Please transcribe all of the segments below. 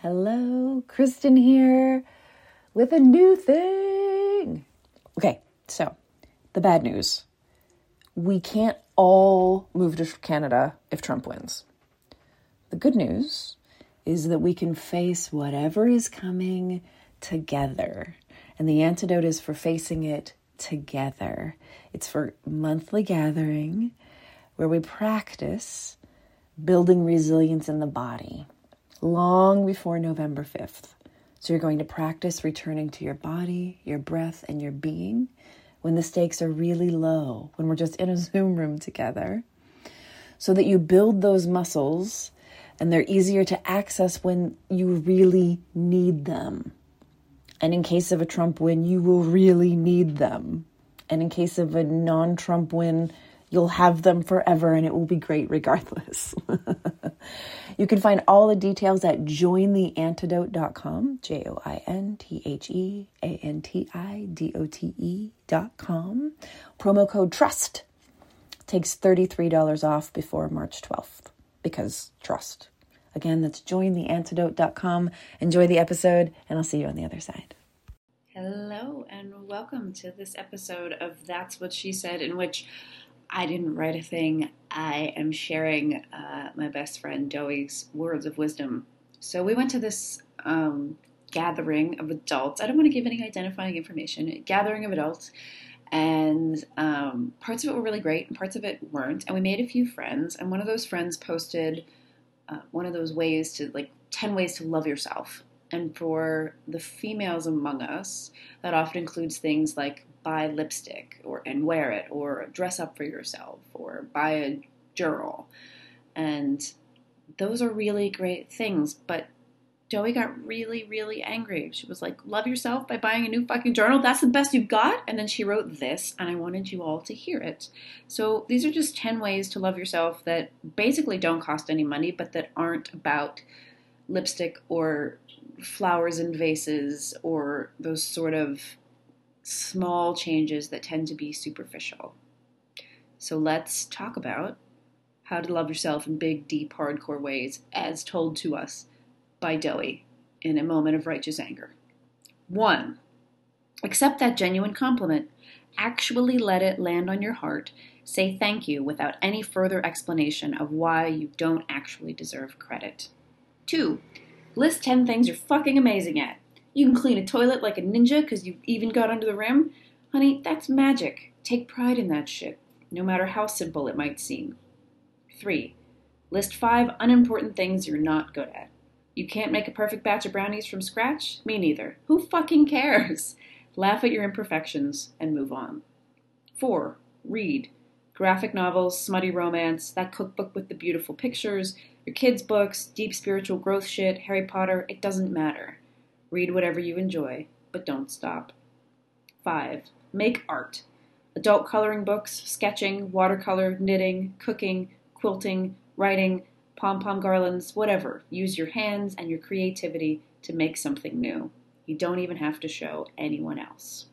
Hello, Kristen here with a new thing. Okay, so the bad news we can't all move to Canada if Trump wins. The good news is that we can face whatever is coming together. And the antidote is for facing it together. It's for monthly gathering where we practice building resilience in the body long before November 5th. So you're going to practice returning to your body, your breath, and your being when the stakes are really low, when we're just in a Zoom room together, so that you build those muscles and they're easier to access when you really need them. And in case of a Trump win, you will really need them. And in case of a non Trump win, you'll have them forever and it will be great regardless. you can find all the details at jointheantidote.com, J O I N T H E A N T I D O T E.com. Promo code TRUST takes $33 off before March 12th because trust. Again, that's jointheantidote.com. Enjoy the episode, and I'll see you on the other side. Hello, and welcome to this episode of That's What She Said, in which I didn't write a thing. I am sharing uh, my best friend Doey's words of wisdom. So we went to this um, gathering of adults. I don't want to give any identifying information. Gathering of adults, and um, parts of it were really great, and parts of it weren't. And we made a few friends. And one of those friends posted uh, one of those ways to like ten ways to love yourself. And for the females among us, that often includes things like buy lipstick or and wear it or dress up for yourself or buy a journal. And those are really great things, but Doey got really, really angry. She was like, Love yourself by buying a new fucking journal. That's the best you've got. And then she wrote this, and I wanted you all to hear it. So these are just 10 ways to love yourself that basically don't cost any money, but that aren't about lipstick or flowers in vases or those sort of small changes that tend to be superficial. So let's talk about how to love yourself in big, deep, hardcore ways as told to us by Doey in a moment of righteous anger. One, accept that genuine compliment. Actually let it land on your heart. Say thank you without any further explanation of why you don't actually deserve credit. Two, list 10 things you're fucking amazing at. You can clean a toilet like a ninja because you even got under the rim. Honey, that's magic. Take pride in that shit, no matter how simple it might seem. 3. List 5 unimportant things you're not good at. You can't make a perfect batch of brownies from scratch? Me neither. Who fucking cares? Laugh at your imperfections and move on. 4. Read. Graphic novels, smutty romance, that cookbook with the beautiful pictures, your kids' books, deep spiritual growth shit, Harry Potter, it doesn't matter. Read whatever you enjoy, but don't stop. 5. Make art. Adult coloring books, sketching, watercolor, knitting, cooking, quilting, writing, pom pom garlands, whatever. Use your hands and your creativity to make something new. You don't even have to show anyone else.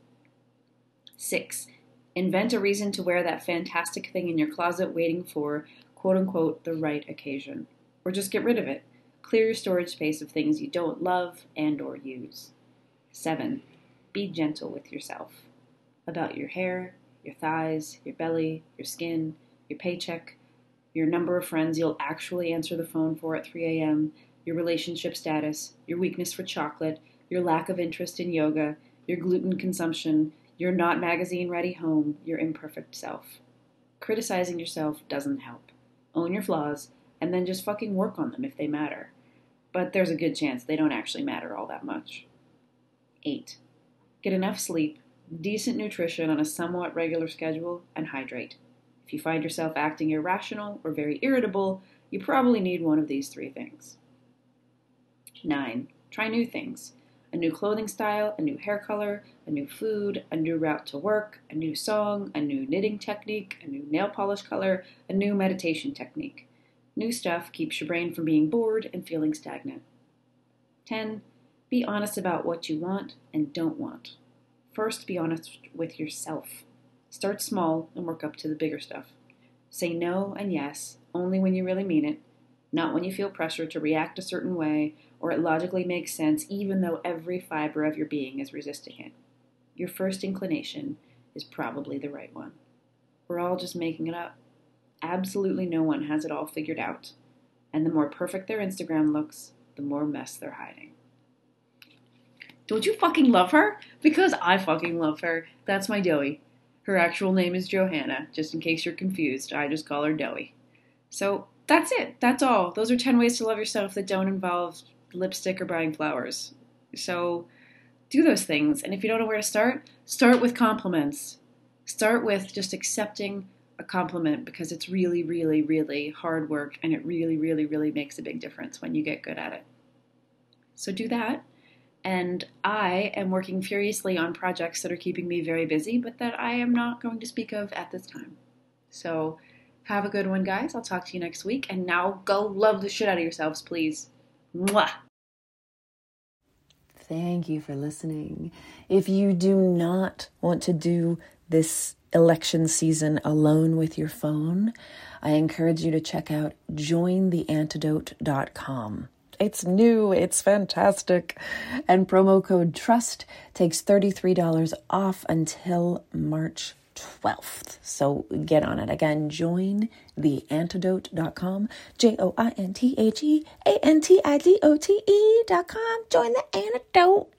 6. Invent a reason to wear that fantastic thing in your closet waiting for, quote unquote, the right occasion. Or just get rid of it. Clear your storage space of things you don't love and or use. 7. Be gentle with yourself. About your hair, your thighs, your belly, your skin, your paycheck, your number of friends you'll actually answer the phone for at 3 a.m., your relationship status, your weakness for chocolate, your lack of interest in yoga, your gluten consumption, your not magazine ready home, your imperfect self. Criticizing yourself doesn't help. Own your flaws and then just fucking work on them if they matter but there's a good chance they don't actually matter all that much. 8. Get enough sleep, decent nutrition on a somewhat regular schedule, and hydrate. If you find yourself acting irrational or very irritable, you probably need one of these three things. 9. Try new things a new clothing style, a new hair color, a new food, a new route to work, a new song, a new knitting technique, a new nail polish color, a new meditation technique. New stuff keeps your brain from being bored and feeling stagnant. 10. Be honest about what you want and don't want. First, be honest with yourself. Start small and work up to the bigger stuff. Say no and yes only when you really mean it. not when you feel pressure to react a certain way or it logically makes sense, even though every fiber of your being is resisting it. Your first inclination is probably the right one. We're all just making it up. Absolutely no one has it all figured out. And the more perfect their Instagram looks, the more mess they're hiding. Don't you fucking love her? Because I fucking love her. That's my Doey. Her actual name is Johanna, just in case you're confused. I just call her Doey. So that's it. That's all. Those are 10 ways to love yourself that don't involve lipstick or buying flowers. So do those things. And if you don't know where to start, start with compliments. Start with just accepting a compliment because it's really, really, really hard work and it really, really, really makes a big difference when you get good at it. So do that. And I am working furiously on projects that are keeping me very busy, but that I am not going to speak of at this time. So have a good one, guys. I'll talk to you next week. And now go love the shit out of yourselves, please. Mwah. Thank you for listening. If you do not want to do this election season alone with your phone, I encourage you to check out jointheantidote.com. It's new, it's fantastic. And promo code TRUST takes $33 off until March 12th. So get on it. Again, join theantidote.com. J O I N T H E A N T I D O T E.com. Join the antidote.